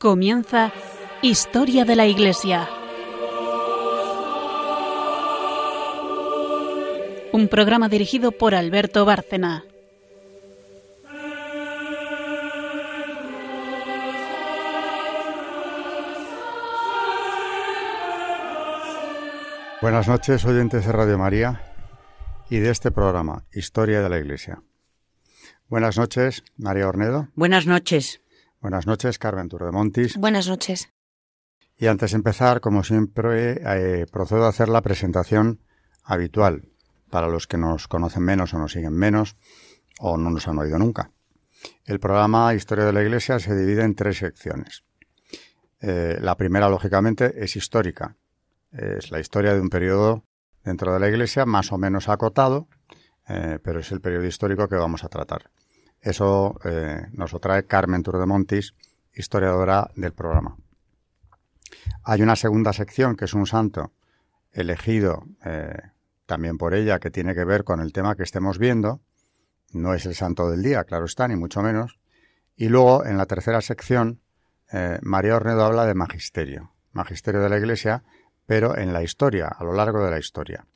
Comienza Historia de la Iglesia. Un programa dirigido por Alberto Bárcena. Buenas noches, oyentes de Radio María y de este programa, Historia de la Iglesia. Buenas noches, María Ornedo. Buenas noches. Buenas noches, Carmen Turdemontis. Buenas noches. Y antes de empezar, como siempre, eh, procedo a hacer la presentación habitual para los que nos conocen menos o nos siguen menos o no nos han oído nunca. El programa Historia de la Iglesia se divide en tres secciones. Eh, la primera, lógicamente, es histórica. Es la historia de un periodo dentro de la Iglesia más o menos acotado, eh, pero es el periodo histórico que vamos a tratar. Eso eh, nos lo trae Carmen Turdemontis, historiadora del programa. Hay una segunda sección que es un santo elegido eh, también por ella que tiene que ver con el tema que estemos viendo. No es el santo del día, claro está, ni mucho menos. Y luego, en la tercera sección, eh, María Ornedo habla de magisterio, magisterio de la Iglesia, pero en la historia, a lo largo de la historia.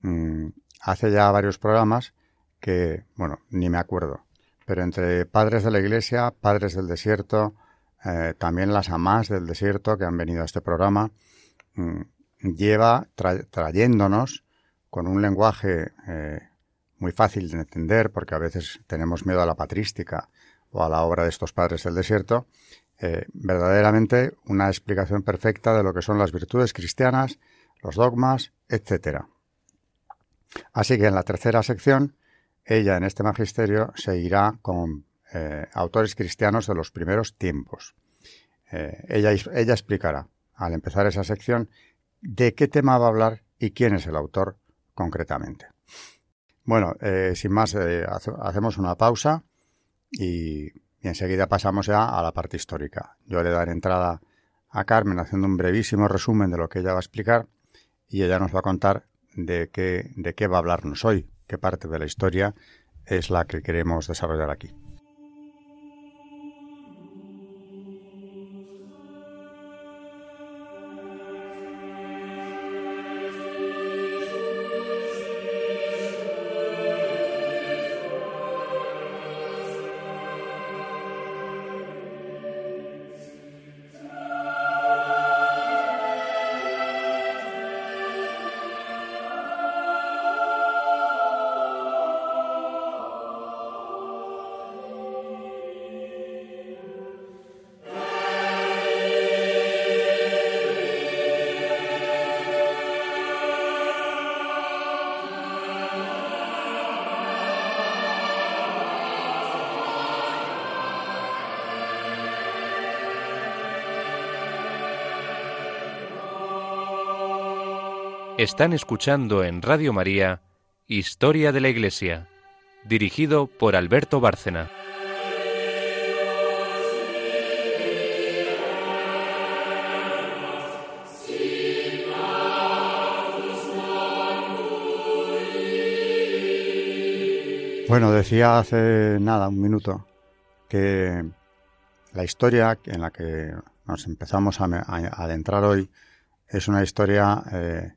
Mm, hace ya varios programas que, bueno, ni me acuerdo, pero entre padres de la Iglesia, padres del desierto, eh, también las amás del desierto que han venido a este programa, mm, lleva trayéndonos con un lenguaje eh, muy fácil de entender, porque a veces tenemos miedo a la patrística o a la obra de estos padres del desierto, eh, verdaderamente una explicación perfecta de lo que son las virtudes cristianas, los dogmas, etc. Así que en la tercera sección ella en este magisterio seguirá con eh, autores cristianos de los primeros tiempos. Eh, ella, ella explicará, al empezar esa sección, de qué tema va a hablar y quién es el autor concretamente. Bueno, eh, sin más, hacemos una pausa y, y, enseguida pasamos ya a la parte histórica. Yo le daré entrada a Carmen haciendo un brevísimo resumen de lo que ella va a explicar y ella nos va a contar de qué, de qué va a hablarnos hoy, qué parte de la historia es la que queremos desarrollar aquí. Están escuchando en Radio María Historia de la Iglesia, dirigido por Alberto Bárcena. Bueno, decía hace nada, un minuto, que la historia en la que nos empezamos a, adentrar hoy es una historia eh,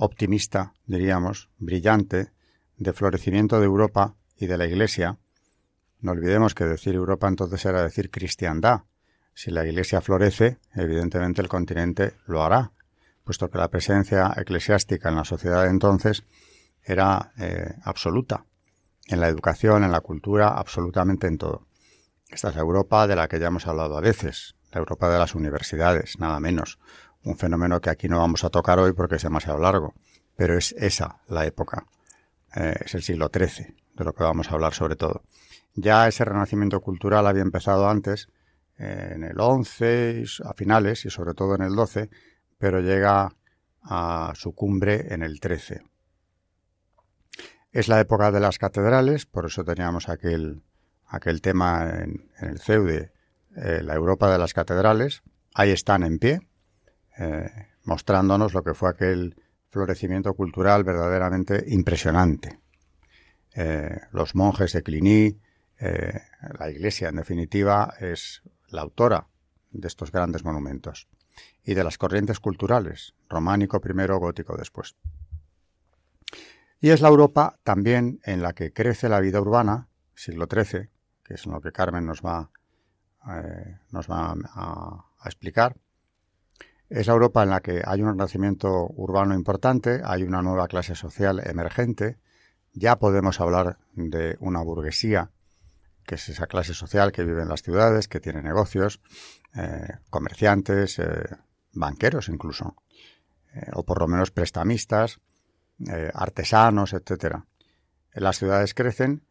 optimista, diríamos, brillante, de florecimiento de Europa y de la Iglesia. No olvidemos que decir Europa entonces era decir cristiandad. Si la Iglesia florece, evidentemente el continente lo hará, puesto que la presencia eclesiástica en la sociedad de entonces era eh, absoluta, en la educación, en la cultura, absolutamente en todo. Esta es la Europa de la que ya hemos hablado a veces, la Europa de las universidades, nada menos, un fenómeno que aquí no vamos a tocar hoy porque es demasiado largo, pero es esa la época, eh, es el siglo XIII, de lo que vamos a hablar sobre todo. Ya ese renacimiento cultural había empezado antes, eh, en el XI, a finales y sobre todo en el XII, pero llega a su cumbre en el XIII. Es la época de las catedrales, por eso teníamos aquel, aquel tema en, el CEUDE, eh, la Europa de las catedrales. Ahí están en pie, eh, mostrándonos lo que fue aquel florecimiento cultural verdaderamente impresionante. Eh, los monjes de Cluny, eh, la Iglesia, en definitiva, es la autora de estos grandes monumentos y de las corrientes culturales, románico primero, gótico después. Y es la Europa también en la que crece la vida urbana, siglo XIII, que es lo que Carmen nos va, nos va a explicar. Es la Europa en la que hay un renacimiento urbano importante, hay una nueva clase social emergente, ya podemos hablar de una burguesía, que es esa clase social que vive en las ciudades, que tiene negocios, eh, comerciantes, eh, banqueros incluso, eh, o por lo menos prestamistas, artesanos, etcétera. Las ciudades crecen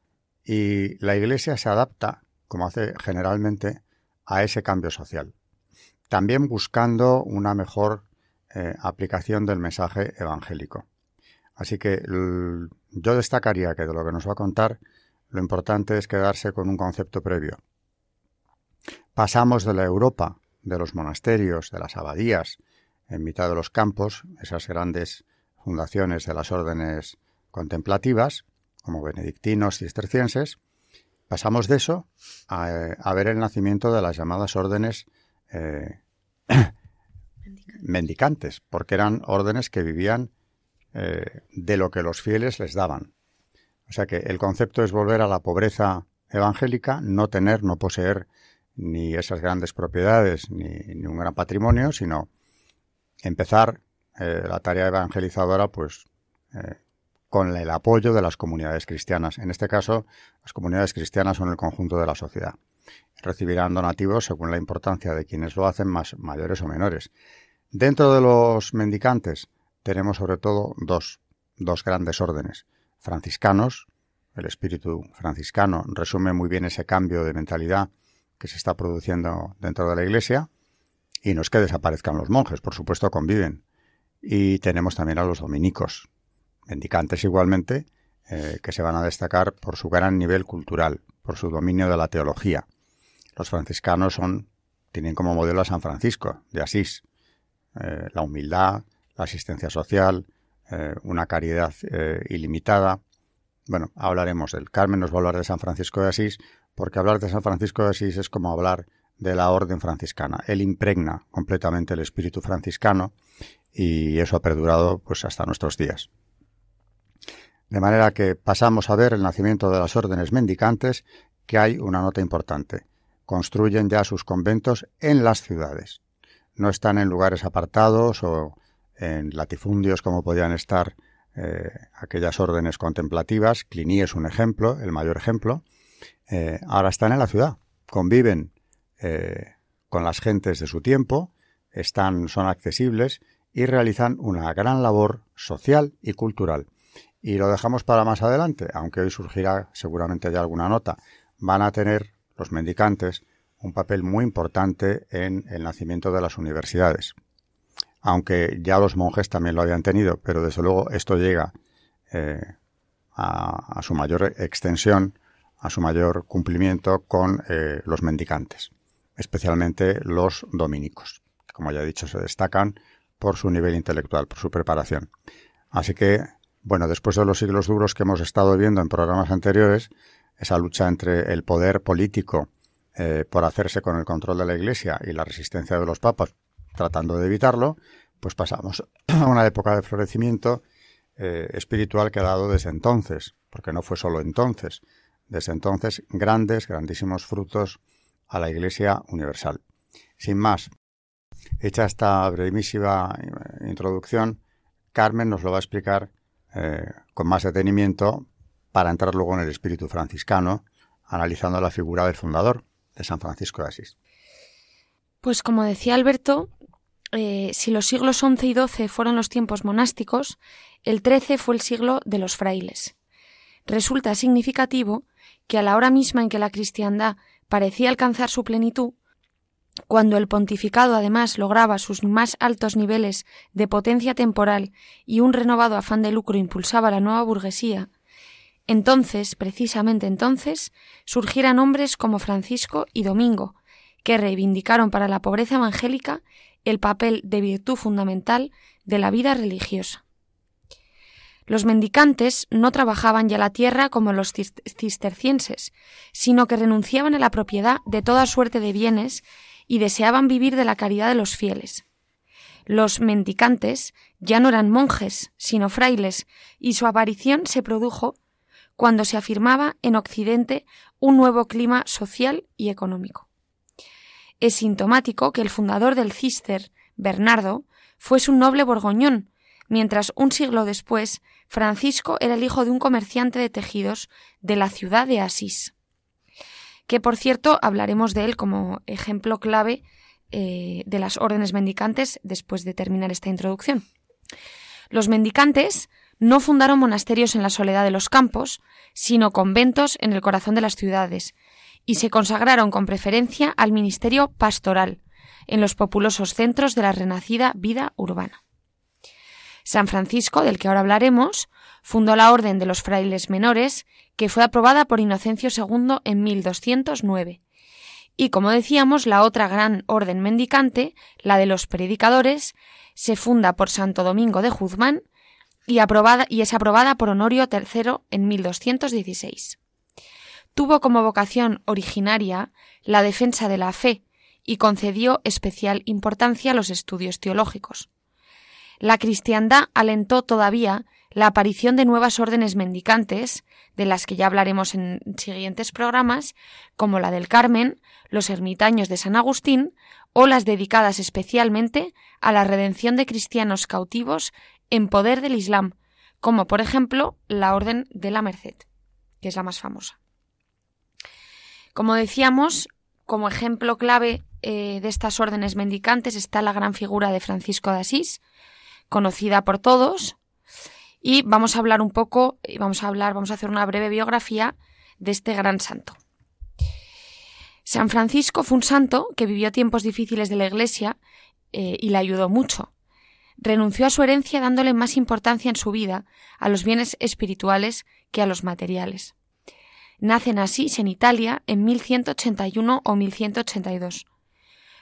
y la Iglesia se adapta, como hace generalmente, a ese cambio social. También buscando una mejor aplicación del mensaje evangélico. Así que yo destacaría que de lo que nos va a contar, lo importante es quedarse con un concepto previo. Pasamos de la Europa, de los monasterios, de las abadías, en mitad de los campos, esas grandes fundaciones de las órdenes contemplativas, como benedictinos, cistercienses, pasamos de eso a, ver el nacimiento de las llamadas órdenes eh, mendicantes, porque eran órdenes que vivían eh, de lo que los fieles les daban. O sea que el concepto es volver a la pobreza evangélica, no tener, no poseer ni esas grandes propiedades ni, un gran patrimonio, sino empezar eh, la tarea evangelizadora pues eh, con el apoyo de las comunidades cristianas. En este caso, las comunidades cristianas son el conjunto de la sociedad. Recibirán donativos según la importancia de quienes lo hacen, más mayores o menores. Dentro de los mendicantes, tenemos sobre todo dos, dos grandes órdenes. Franciscanos, el espíritu franciscano resume muy bien ese cambio de mentalidad que se está produciendo dentro de la Iglesia, y no es que desaparezcan los monjes, por supuesto conviven. Y tenemos también a los dominicos, mendicantes igualmente, eh, que se van a destacar por su gran nivel cultural, por su dominio de la teología. Los franciscanos son, tienen como modelo a San Francisco de Asís, eh, la humildad, la asistencia social, eh, una caridad eh, ilimitada. Bueno, hablaremos del Carmen, nos va a hablar de San Francisco de Asís, porque hablar de San Francisco de Asís es como hablar de la orden franciscana. Él impregna completamente el espíritu franciscano y eso ha perdurado pues hasta nuestros días. De manera que pasamos a ver el nacimiento de las órdenes mendicantes, que hay una nota importante. Construyen ya sus conventos en las ciudades. No están en lugares apartados o en latifundios como podían estar eh, aquellas órdenes contemplativas. Cluny es un ejemplo, el mayor ejemplo. Eh, ahora están en la ciudad, conviven eh, con las gentes de su tiempo, están, son accesibles y realizan una gran labor social y cultural. Y lo dejamos para más adelante, aunque hoy surgirá seguramente ya alguna nota. Van a tener los mendicantes un papel muy importante en el nacimiento de las universidades aunque ya los monjes también lo habían tenido, pero desde luego esto llega eh, a, su mayor extensión, a su mayor cumplimiento con eh, los mendicantes, especialmente los dominicos, que como ya he dicho se destacan por su nivel intelectual, por su preparación. Así que, bueno, después de los siglos duros que hemos estado viendo en programas anteriores, esa lucha entre el poder político eh, por hacerse con el control de la Iglesia y la resistencia de los papas tratando de evitarlo, pues pasamos a una época de florecimiento eh, espiritual que ha dado desde entonces, porque no fue solo entonces, desde entonces grandes, grandísimos frutos a la Iglesia Universal. Sin más, hecha esta brevísima eh, introducción, Carmen nos lo va a explicar con más detenimiento para entrar luego en el espíritu franciscano, analizando la figura del fundador de San Francisco de Asís. Pues como decía Alberto, eh, si los siglos XI y XII fueron los tiempos monásticos, el XIII fue el siglo de los frailes. Resulta significativo que a la hora misma en que la cristiandad parecía alcanzar su plenitud, cuando el pontificado además lograba sus más altos niveles de potencia temporal y un renovado afán de lucro impulsaba la nueva burguesía, entonces, precisamente entonces, surgieran hombres como Francisco y Domingo, que reivindicaron para la pobreza evangélica el papel de virtud fundamental de la vida religiosa. Los mendicantes no trabajaban ya la tierra como los cistercienses, sino que renunciaban a la propiedad de toda suerte de bienes y deseaban vivir de la caridad de los fieles. Los mendicantes ya no eran monjes, sino frailes, y su aparición se produjo cuando se afirmaba en Occidente un nuevo clima social y económico. Es sintomático que el fundador del Cister, Bernardo, fuese un noble borgoñón, mientras un siglo después Francisco era el hijo de un comerciante de tejidos de la ciudad de Asís, que por cierto hablaremos de él como ejemplo clave eh, de las órdenes mendicantes después de terminar esta introducción. Los mendicantes no fundaron monasterios en la soledad de los campos, sino conventos en el corazón de las ciudades, y se consagraron con preferencia al ministerio pastoral, en los populosos centros de la renacida vida urbana. San Francisco, del que ahora hablaremos, fundó la Orden de los Frailes Menores, que fue aprobada por Inocencio II en 1209. Y como decíamos, la otra gran orden mendicante, la de los predicadores, se funda por Santo Domingo de Guzmán y, es aprobada por Honorio III en 1216. Tuvo como vocación originaria la defensa de la fe y concedió especial importancia a los estudios teológicos. La cristiandad alentó todavía la aparición de nuevas órdenes mendicantes, de las que ya hablaremos en siguientes programas, como la del Carmen, los ermitaños de San Agustín o las dedicadas especialmente a la redención de cristianos cautivos en poder del Islam, como por ejemplo la Orden de la Merced, que es la más famosa. Como decíamos, como ejemplo clave eh, de estas órdenes mendicantes está la gran figura de Francisco de Asís, conocida por todos, y vamos a hablar un poco, vamos a hablar, vamos a hacer una breve biografía de este gran santo. San Francisco fue un santo que vivió tiempos difíciles de la Iglesia eh, y le ayudó mucho. Renunció a su herencia dándole más importancia en su vida a los bienes espirituales que a los materiales. Nace en Asís, en Italia, en 1181 o 1182.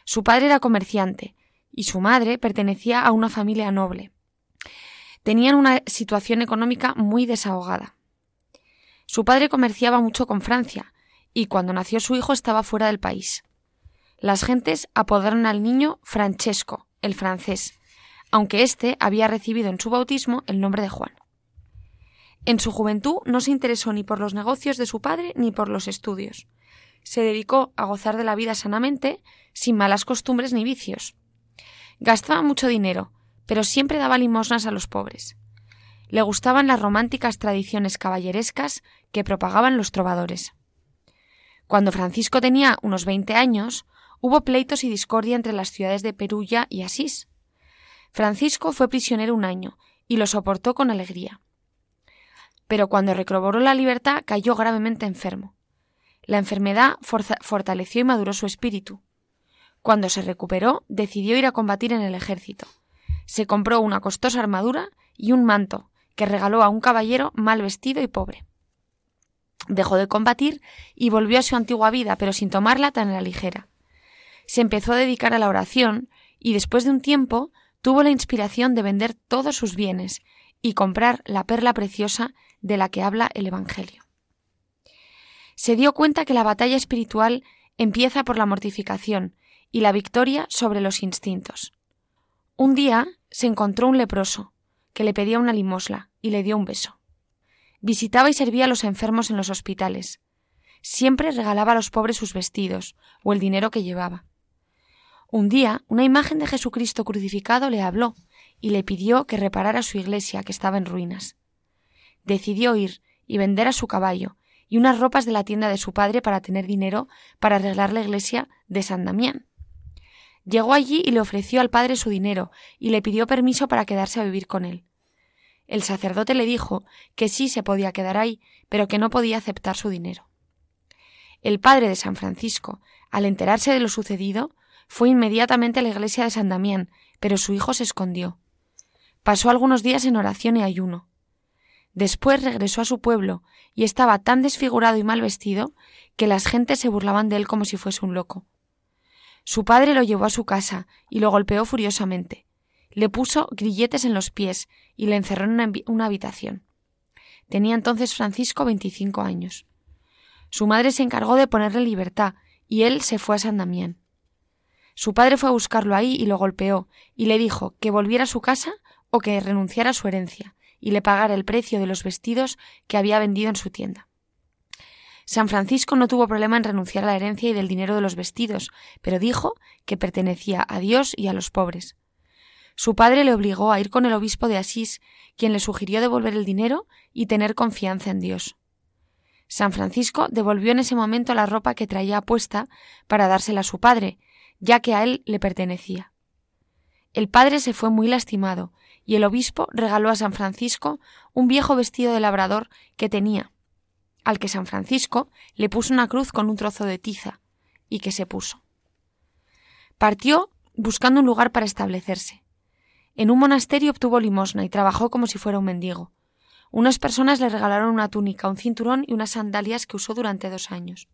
Su padre era comerciante y su madre pertenecía a una familia noble tenían una situación económica muy desahogada. Su padre comerciaba mucho con Francia, y cuando nació su hijo estaba fuera del país. Las gentes apodaron al niño Francesco, el francés, aunque éste había recibido en su bautismo el nombre de Juan. En su juventud no se interesó ni por los negocios de su padre ni por los estudios. Se dedicó a gozar de la vida sanamente, sin malas costumbres ni vicios. Gastaba mucho dinero, pero siempre daba limosnas a los pobres. Le gustaban las románticas tradiciones caballerescas que propagaban los trovadores. Cuando Francisco tenía unos veinte años, hubo pleitos y discordia entre las ciudades de Perulla y Asís. Francisco fue prisionero un año y lo soportó con alegría. Pero cuando recobró la libertad cayó gravemente enfermo. La enfermedad fortaleció y maduró su espíritu. Cuando se recuperó, decidió ir a combatir en el ejército se compró una costosa armadura y un manto, que regaló a un caballero mal vestido y pobre. Dejó de combatir y volvió a su antigua vida, pero sin tomarla tan a la ligera. Se empezó a dedicar a la oración y después de un tiempo tuvo la inspiración de vender todos sus bienes y comprar la perla preciosa de la que habla el Evangelio. Se dio cuenta que la batalla espiritual empieza por la mortificación y la victoria sobre los instintos. Un día se encontró un leproso, que le pedía una limosna, y le dio un beso. Visitaba y servía a los enfermos en los hospitales. Siempre regalaba a los pobres sus vestidos o el dinero que llevaba. Un día, una imagen de Jesucristo crucificado le habló y le pidió que reparara su iglesia, que estaba en ruinas. Decidió ir y vender a su caballo y unas ropas de la tienda de su padre para tener dinero para arreglar la iglesia de San Damián. Llegó allí y le ofreció al padre su dinero y le pidió permiso para quedarse a vivir con él. El sacerdote le dijo que sí se podía quedar ahí, pero que no podía aceptar su dinero. El padre de San Francisco, al enterarse de lo sucedido, fue inmediatamente a la iglesia de San Damián, pero su hijo se escondió. Pasó algunos días en oración y ayuno. Después regresó a su pueblo y estaba tan desfigurado y mal vestido que las gentes se burlaban de él como si fuese un loco. Su padre lo llevó a su casa y lo golpeó furiosamente. Le puso grilletes en los pies y le encerró en una, habitación. Tenía entonces Francisco veinticinco años. Su madre se encargó de ponerle libertad y él se fue a San Damián. Su padre fue a buscarlo ahí y lo golpeó, y le dijo que volviera a su casa o que renunciara a su herencia, y le pagara el precio de los vestidos que había vendido en su tienda. San Francisco no tuvo problema en renunciar a la herencia y del dinero de los vestidos, pero dijo que pertenecía a Dios y a los pobres. Su padre le obligó a ir con el obispo de Asís, quien le sugirió devolver el dinero y tener confianza en Dios. San Francisco devolvió en ese momento la ropa que traía puesta para dársela a su padre, ya que a él le pertenecía. El padre se fue muy lastimado, y el obispo regaló a San Francisco un viejo vestido de labrador que tenía, al que San Francisco le puso una cruz con un trozo de tiza, y que se puso. Partió buscando un lugar para establecerse. En un monasterio obtuvo limosna y trabajó como si fuera un mendigo. Unas personas le regalaron una túnica, un cinturón y unas sandalias que usó durante dos años.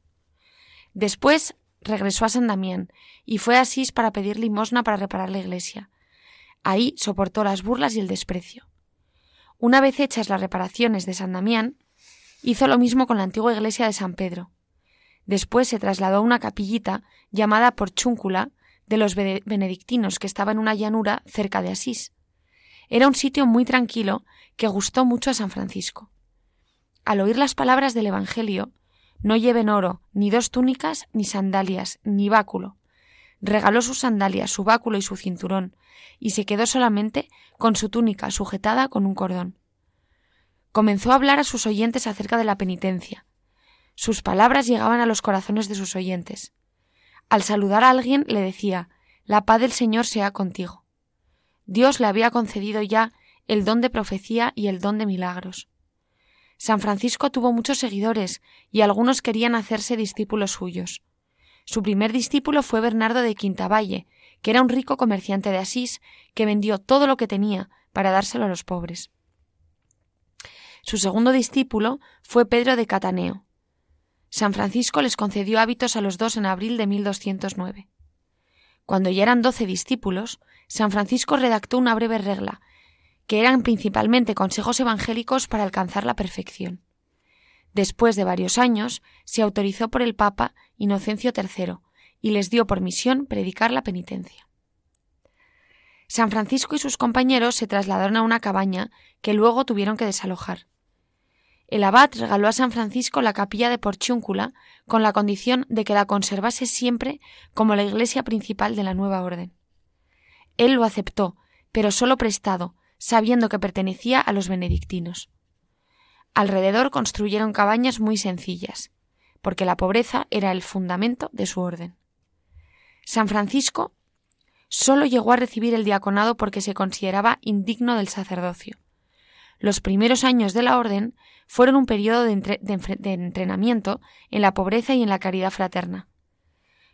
Después regresó a San Damián y fue a Asís para pedir limosna para reparar la iglesia. Ahí soportó las burlas y el desprecio. Una vez hechas las reparaciones de San Damián, hizo lo mismo con la antigua iglesia de San Pedro. Después se trasladó a una capillita llamada por Chúncula de los benedictinos que estaba en una llanura cerca de Asís. Era un sitio muy tranquilo que gustó mucho a San Francisco. Al oír las palabras del Evangelio, no lleven oro, ni dos túnicas, ni sandalias, ni báculo. Regaló sus sandalias, su báculo y su cinturón, y se quedó solamente con su túnica sujetada con un cordón. Comenzó a hablar a sus oyentes acerca de la penitencia. Sus palabras llegaban a los corazones de sus oyentes. Al saludar a alguien le decía La paz del Señor sea contigo. Dios le había concedido ya el don de profecía y el don de milagros. San Francisco tuvo muchos seguidores y algunos querían hacerse discípulos suyos. Su primer discípulo fue Bernardo de Quintavalle, que era un rico comerciante de Asís que vendió todo lo que tenía para dárselo a los pobres. Su segundo discípulo fue Pedro de Cataneo. San Francisco les concedió hábitos a los dos en abril de 1209. Cuando ya eran doce discípulos, San Francisco redactó una breve regla que eran principalmente consejos evangélicos para alcanzar la perfección. Después de varios años, se autorizó por el Papa Inocencio III y les dio por misión predicar la penitencia. San Francisco y sus compañeros se trasladaron a una cabaña que luego tuvieron que desalojar. El abad regaló a San Francisco la capilla de Porchiúncula con la condición de que la conservase siempre como la iglesia principal de la nueva orden. Él lo aceptó, pero solo prestado, sabiendo que pertenecía a los benedictinos. Alrededor construyeron cabañas muy sencillas, porque la pobreza era el fundamento de su orden. San Francisco solo llegó a recibir el diaconado porque se consideraba indigno del sacerdocio. Los primeros años de la orden fueron un periodo de, de, entrenamiento en la pobreza y en la caridad fraterna.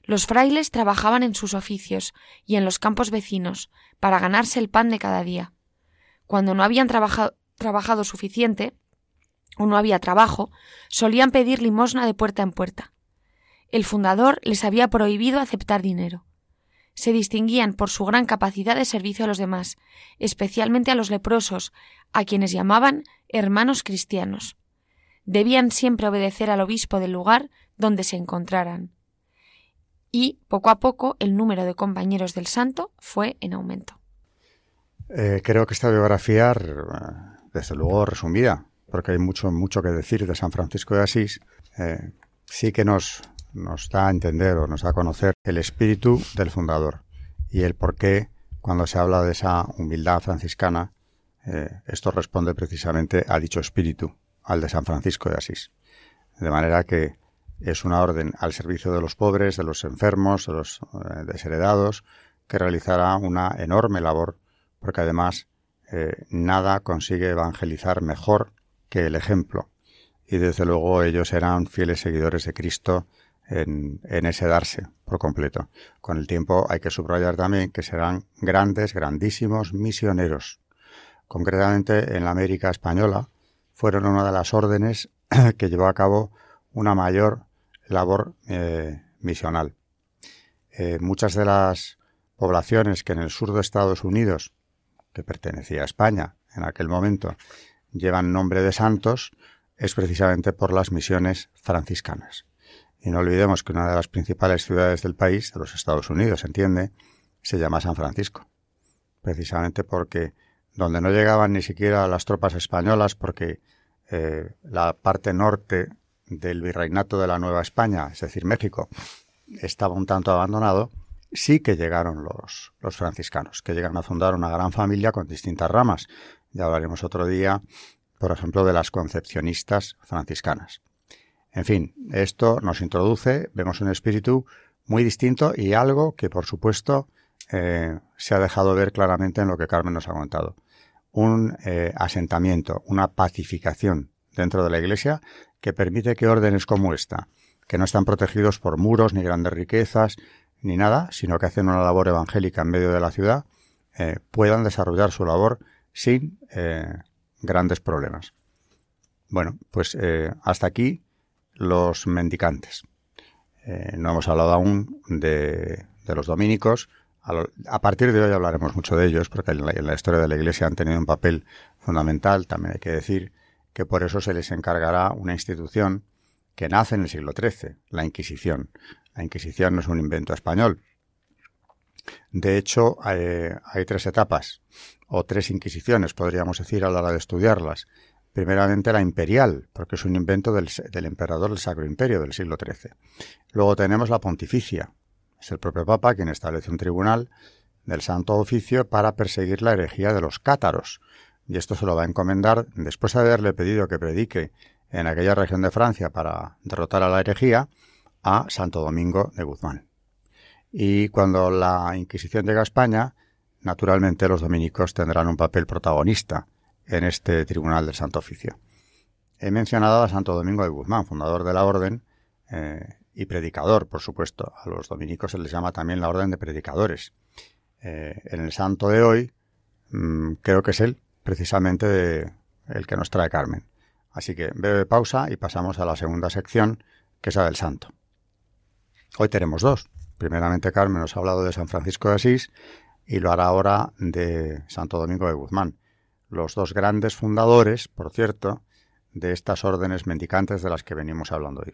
Los frailes trabajaban en sus oficios y en los campos vecinos para ganarse el pan de cada día. Cuando no habían trabajado, suficiente o no había trabajo, solían pedir limosna de puerta en puerta. El fundador les había prohibido aceptar dinero. Se distinguían por su gran capacidad de servicio a los demás, especialmente a los leprosos, a quienes llamaban hermanos cristianos. Debían siempre obedecer al obispo del lugar donde se encontraran. Y, poco a poco, el número de compañeros del santo fue en aumento. Eh, creo que esta biografía, desde luego resumida, porque hay mucho, mucho que decir de San Francisco de Asís, eh, sí que nos, nos da a entender o nos da a conocer el espíritu del fundador y el por qué, cuando se habla de esa humildad franciscana, eh, esto responde precisamente a dicho espíritu, al de San Francisco de Asís. De manera que es una orden al servicio de los pobres, de los enfermos, de los desheredados, que realizará una enorme labor porque además eh, nada consigue evangelizar mejor que el ejemplo. Y desde luego ellos eran fieles seguidores de Cristo en, en, ese darse por completo. Con el tiempo hay que subrayar también que serán grandes, grandísimos misioneros. Concretamente en la América Española fueron una de las órdenes que llevó a cabo una mayor labor eh, misional. Eh, muchas de las poblaciones que en el sur de Estados Unidos que pertenecía a España en aquel momento, llevan nombre de santos, es precisamente por las misiones franciscanas. Y no olvidemos que una de las principales ciudades del país, de los Estados Unidos, entiende, se llama San Francisco. Precisamente porque donde no llegaban ni siquiera las tropas españolas, porque eh, la parte norte del virreinato de la Nueva España, es decir, México, estaba un tanto abandonado, sí que llegaron los, franciscanos, que llegan a fundar una gran familia con distintas ramas. Ya hablaremos otro día, por ejemplo, de las concepcionistas franciscanas. En fin, esto nos introduce, vemos un espíritu muy distinto y algo que, por supuesto, eh, se ha dejado ver claramente en lo que Carmen nos ha contado. Un eh, asentamiento, una pacificación dentro de la Iglesia que permite que órdenes como esta, que no están protegidos por muros ni grandes riquezas ni nada, sino que hacen una labor evangélica en medio de la ciudad, eh, puedan desarrollar su labor sin grandes problemas. Bueno, pues hasta aquí los mendicantes. Eh, no hemos hablado aún de, los dominicos. A, partir de hoy hablaremos mucho de ellos, porque en la, historia de la Iglesia han tenido un papel fundamental. También hay que decir que por eso se les encargará una institución que nace en el siglo XIII, la Inquisición. La Inquisición no es un invento español. De hecho, hay, tres etapas, o tres inquisiciones, podríamos decir, a la hora de estudiarlas primeramente la imperial, porque es un invento del, emperador del Sacro Imperio del siglo XIII. Luego tenemos la pontificia, es el propio Papa quien establece un tribunal del Santo Oficio para perseguir la herejía de los cátaros, y esto se lo va a encomendar, después de haberle pedido que predique en aquella región de Francia para derrotar a la herejía, a Santo Domingo de Guzmán. Y cuando la Inquisición llega a España, naturalmente los dominicos tendrán un papel protagonista, en este Tribunal del Santo Oficio. He mencionado a Santo Domingo de Guzmán, fundador de la orden eh, y predicador, por supuesto. A los dominicos se les llama también la orden de predicadores. Eh, en el santo de hoy, mm, creo que es él, precisamente el que nos trae Carmen. Así que breve pausa y pasamos a la segunda sección, que es la del santo. Hoy tenemos dos. Primeramente Carmen nos ha hablado de San Francisco de Asís y lo hará ahora de Santo Domingo de Guzmán los dos grandes fundadores, por cierto, de estas órdenes mendicantes de las que venimos hablando hoy.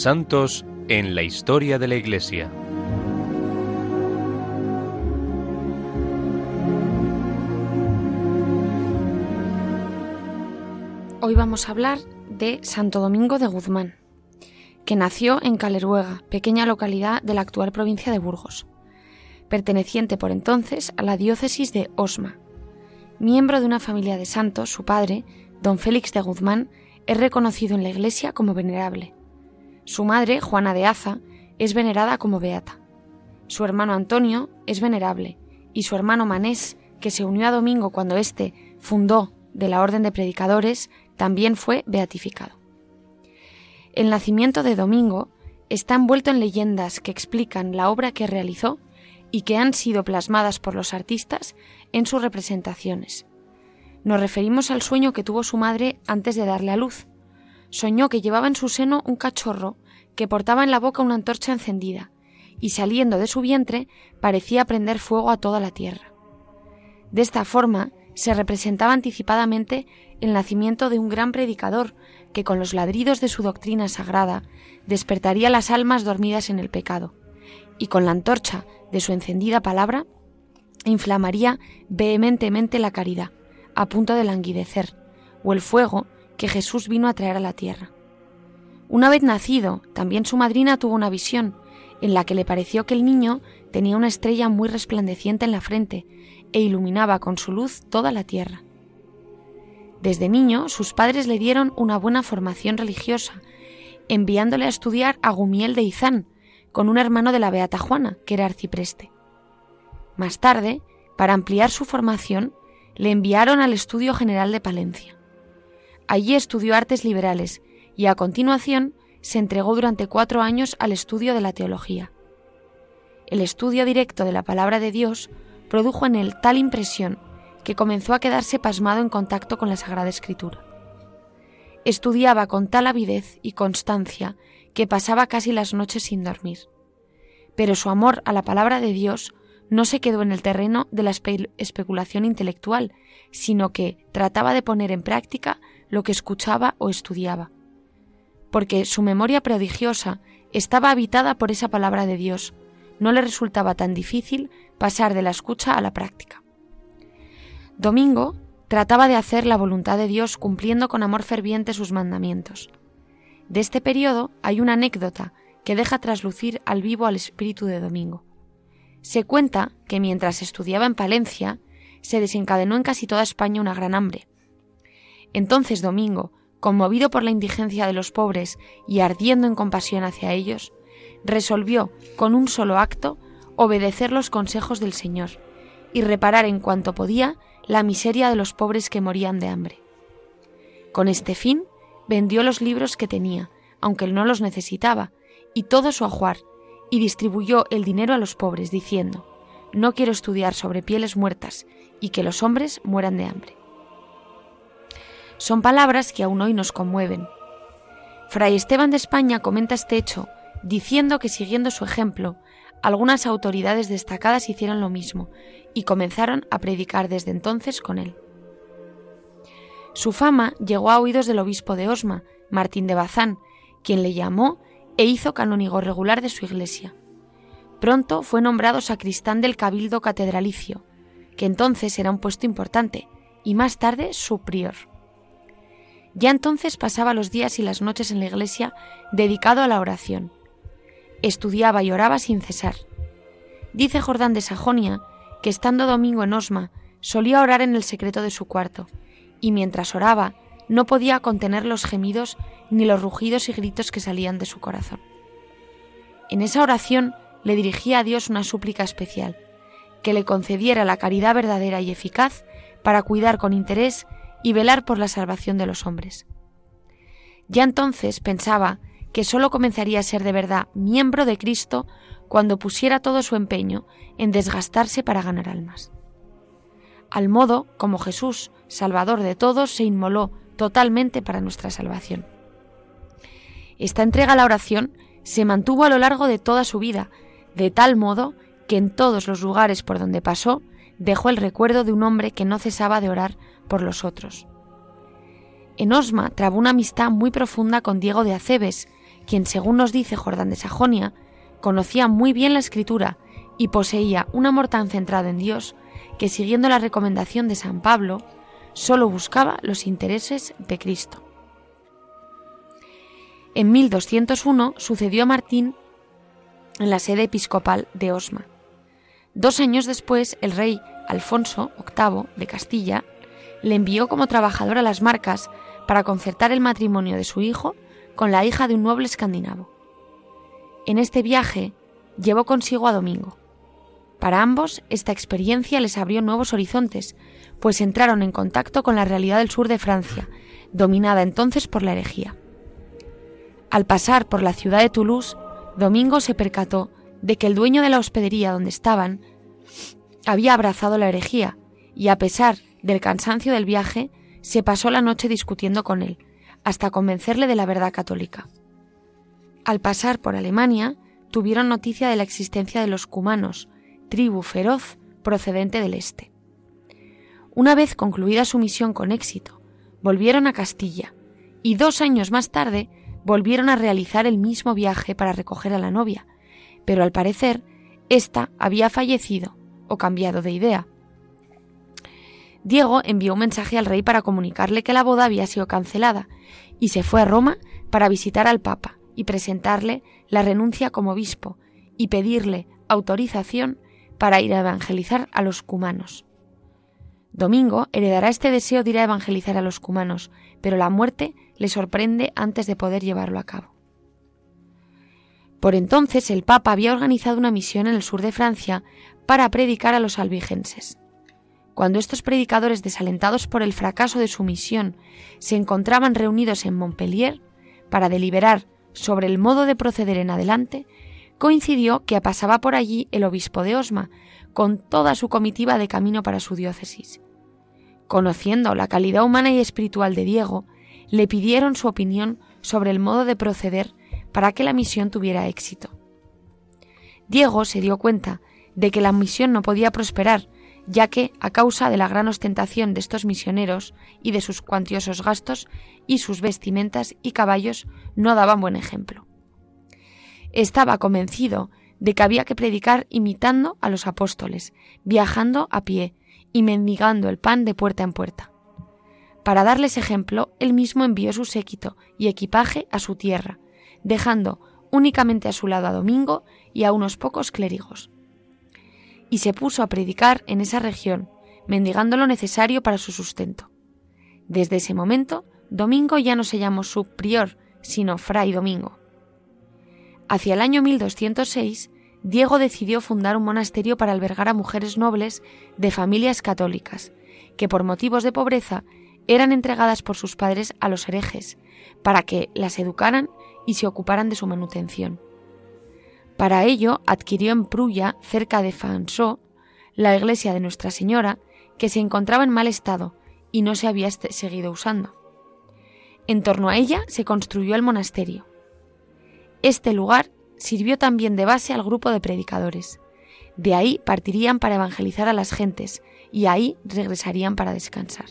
Santos en la historia de la Iglesia. Hoy vamos a hablar de Santo Domingo de Guzmán, que nació en Caleruega, pequeña localidad de la actual provincia de Burgos, perteneciente por entonces a la diócesis de Osma. Miembro de una familia de santos, su padre, don Félix de Guzmán, es reconocido en la Iglesia como venerable su madre, Juana de Aza, es venerada como beata. Su hermano Antonio es venerable y su hermano Manés, que se unió a Domingo cuando éste fundó de la Orden de Predicadores, también fue beatificado. El nacimiento de Domingo está envuelto en leyendas que explican la obra que realizó y que han sido plasmadas por los artistas en sus representaciones. Nos referimos al sueño que tuvo su madre antes de darle a luz. Soñó que llevaba en su seno un cachorro que portaba en la boca una antorcha encendida, y saliendo de su vientre parecía prender fuego a toda la tierra. De esta forma se representaba anticipadamente el nacimiento de un gran predicador que con los ladridos de su doctrina sagrada despertaría las almas dormidas en el pecado, y con la antorcha de su encendida palabra inflamaría vehementemente la caridad, a punto de languidecer, o el fuego que Jesús vino a traer a la tierra. Una vez nacido, también su madrina tuvo una visión, en la que le pareció que el niño tenía una estrella muy resplandeciente en la frente e iluminaba con su luz toda la tierra. Desde niño sus padres le dieron una buena formación religiosa, enviándole a estudiar a Gumiel de Izán, con un hermano de la Beata Juana, que era arcipreste. Más tarde, para ampliar su formación, le enviaron al Estudio General de Palencia. Allí estudió artes liberales y a continuación se entregó durante cuatro años al estudio de la teología. El estudio directo de la palabra de Dios produjo en él tal impresión que comenzó a quedarse pasmado en contacto con la Sagrada Escritura. Estudiaba con tal avidez y constancia que pasaba casi las noches sin dormir. Pero su amor a la palabra de Dios no se quedó en el terreno de la especulación intelectual, sino que trataba de poner en práctica lo que escuchaba o estudiaba. Porque su memoria prodigiosa estaba habitada por esa palabra de Dios, no le resultaba tan difícil pasar de la escucha a la práctica. Domingo trataba de hacer la voluntad de Dios cumpliendo con amor ferviente sus mandamientos. De este periodo hay una anécdota que deja traslucir al vivo al espíritu de Domingo. Se cuenta que mientras estudiaba en Palencia, se desencadenó en casi toda España una gran hambre. Entonces Domingo, conmovido por la indigencia de los pobres y ardiendo en compasión hacia ellos, resolvió, con un solo acto, obedecer los consejos del Señor y reparar en cuanto podía la miseria de los pobres que morían de hambre. Con este fin, vendió los libros que tenía, aunque él no los necesitaba, y todo su ajuar, y distribuyó el dinero a los pobres, diciendo, No quiero estudiar sobre pieles muertas, y que los hombres mueran de hambre. Son palabras que aún hoy nos conmueven. Fray Esteban de España comenta este hecho diciendo que siguiendo su ejemplo, algunas autoridades destacadas hicieron lo mismo y comenzaron a predicar desde entonces con él. Su fama llegó a oídos del obispo de Osma, Martín de Bazán, quien le llamó e hizo canónigo regular de su iglesia. Pronto fue nombrado sacristán del cabildo catedralicio, que entonces era un puesto importante, y más tarde su prior. Ya entonces pasaba los días y las noches en la iglesia dedicado a la oración, estudiaba y oraba sin cesar. Dice Jordán de Sajonia que estando domingo en Osma solía orar en el secreto de su cuarto, y mientras oraba no podía contener los gemidos ni los rugidos y gritos que salían de su corazón. En esa oración le dirigía a Dios una súplica especial, que le concediera la caridad verdadera y eficaz para cuidar con interés y velar por la salvación de los hombres. Ya entonces pensaba que sólo comenzaría a ser de verdad miembro de Cristo cuando pusiera todo su empeño en desgastarse para ganar almas. Al modo como Jesús, Salvador de todos, se inmoló totalmente para nuestra salvación. Esta entrega a la oración se mantuvo a lo largo de toda su vida, de tal modo que en todos los lugares por donde pasó dejó el recuerdo de un hombre que no cesaba de orar por los otros. En Osma trabó una amistad muy profunda con Diego de Acebes, quien, según nos dice Jordán de Sajonia, conocía muy bien la escritura y poseía un amor tan centrado en Dios que, siguiendo la recomendación de San Pablo, sólo buscaba los intereses de Cristo. En 1201 sucedió a Martín en la sede episcopal de Osma. Dos años después, el rey Alfonso VIII de Castilla le envió como trabajador a las marcas para concertar el matrimonio de su hijo con la hija de un noble escandinavo. En este viaje llevó consigo a Domingo. Para ambos, esta experiencia les abrió nuevos horizontes, pues entraron en contacto con la realidad del sur de Francia, dominada entonces por la herejía. Al pasar por la ciudad de Toulouse, Domingo se percató de que el dueño de la hospedería donde estaban había abrazado la herejía y a pesar del cansancio del viaje, se pasó la noche discutiendo con él, hasta convencerle de la verdad católica. Al pasar por Alemania, tuvieron noticia de la existencia de los cumanos, tribu feroz procedente del este. Una vez concluida su misión con éxito, volvieron a Castilla y dos años más tarde volvieron a realizar el mismo viaje para recoger a la novia, pero al parecer ésta había fallecido o cambiado de idea. Diego envió un mensaje al rey para comunicarle que la boda había sido cancelada y se fue a Roma para visitar al Papa y presentarle la renuncia como obispo y pedirle autorización para ir a evangelizar a los cumanos. Domingo heredará este deseo de ir a evangelizar a los cumanos, pero la muerte le sorprende antes de poder llevarlo a cabo. Por entonces el Papa había organizado una misión en el sur de Francia para predicar a los albigenses. Cuando estos predicadores, desalentados por el fracaso de su misión, se encontraban reunidos en Montpellier para deliberar sobre el modo de proceder en adelante, coincidió que pasaba por allí el obispo de Osma, con toda su comitiva de camino para su diócesis. Conociendo la calidad humana y espiritual de Diego, le pidieron su opinión sobre el modo de proceder para que la misión tuviera éxito. Diego se dio cuenta de que la misión no podía prosperar, ya que, a causa de la gran ostentación de estos misioneros y de sus cuantiosos gastos, y sus vestimentas y caballos no daban buen ejemplo. Estaba convencido de que había que predicar imitando a los apóstoles, viajando a pie y mendigando el pan de puerta en puerta. Para darles ejemplo, él mismo envió su séquito y equipaje a su tierra, dejando únicamente a su lado a Domingo y a unos pocos clérigos. Y se puso a predicar en esa región, mendigando lo necesario para su sustento. Desde ese momento, Domingo ya no se llamó subprior, sino fray Domingo. Hacia el año 1206, Diego decidió fundar un monasterio para albergar a mujeres nobles de familias católicas, que por motivos de pobreza eran entregadas por sus padres a los herejes, para que las educaran y se ocuparan de su manutención. Para ello adquirió en Prulla, cerca de Fanceau, la iglesia de Nuestra Señora, que se encontraba en mal estado y no se había este, seguido usando. En torno a ella se construyó el monasterio. Este lugar sirvió también de base al grupo de predicadores. De ahí partirían para evangelizar a las gentes y ahí regresarían para descansar.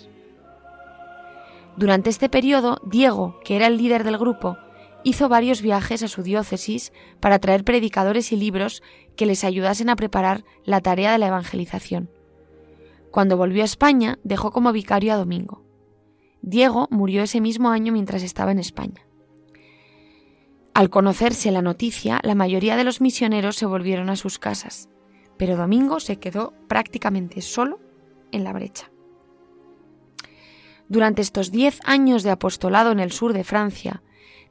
Durante este periodo, Diego, que era el líder del grupo, hizo varios viajes a su diócesis para traer predicadores y libros que les ayudasen a preparar la tarea de la evangelización. Cuando volvió a España, dejó como vicario a Domingo. Diego murió ese mismo año mientras estaba en España. Al conocerse la noticia, la mayoría de los misioneros se volvieron a sus casas, pero Domingo se quedó prácticamente solo en la brecha. Durante estos diez años de apostolado en el sur de Francia,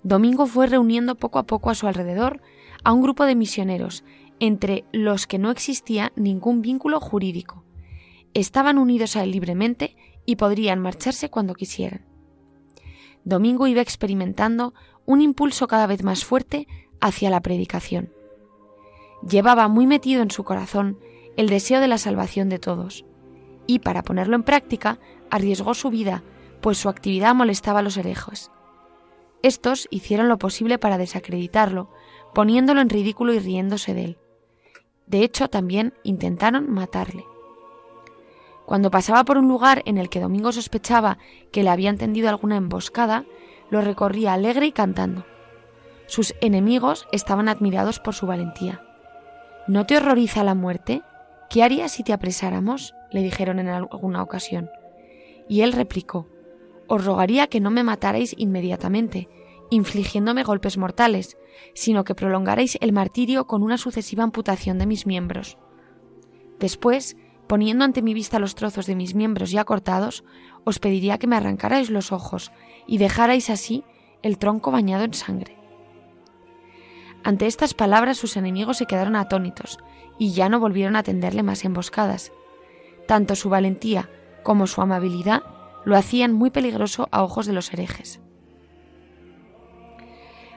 Domingo fue reuniendo poco a poco a su alrededor a un grupo de misioneros, entre los que no existía ningún vínculo jurídico. Estaban unidos a él libremente y podrían marcharse cuando quisieran. Domingo iba experimentando un impulso cada vez más fuerte hacia la predicación. Llevaba muy metido en su corazón el deseo de la salvación de todos, y para ponerlo en práctica arriesgó su vida, pues su actividad molestaba a los herejes. Estos hicieron lo posible para desacreditarlo, poniéndolo en ridículo y riéndose de él. De hecho, también intentaron matarle. Cuando pasaba por un lugar en el que Domingo sospechaba que le habían tendido alguna emboscada, lo recorría alegre y cantando. Sus enemigos estaban admirados por su valentía. ¿No te horroriza la muerte? ¿Qué harías si te apresáramos? le dijeron en alguna ocasión. Y él replicó, Os rogaría que no me matarais inmediatamente, infligiéndome golpes mortales, sino que prolongarais el martirio con una sucesiva amputación de mis miembros. Después, poniendo ante mi vista los trozos de mis miembros ya cortados, os pediría que me arrancarais los ojos y dejarais así el tronco bañado en sangre. Ante estas palabras sus enemigos se quedaron atónitos y ya no volvieron a tenderle más emboscadas. Tanto su valentía como su amabilidad lo hacían muy peligroso a ojos de los herejes.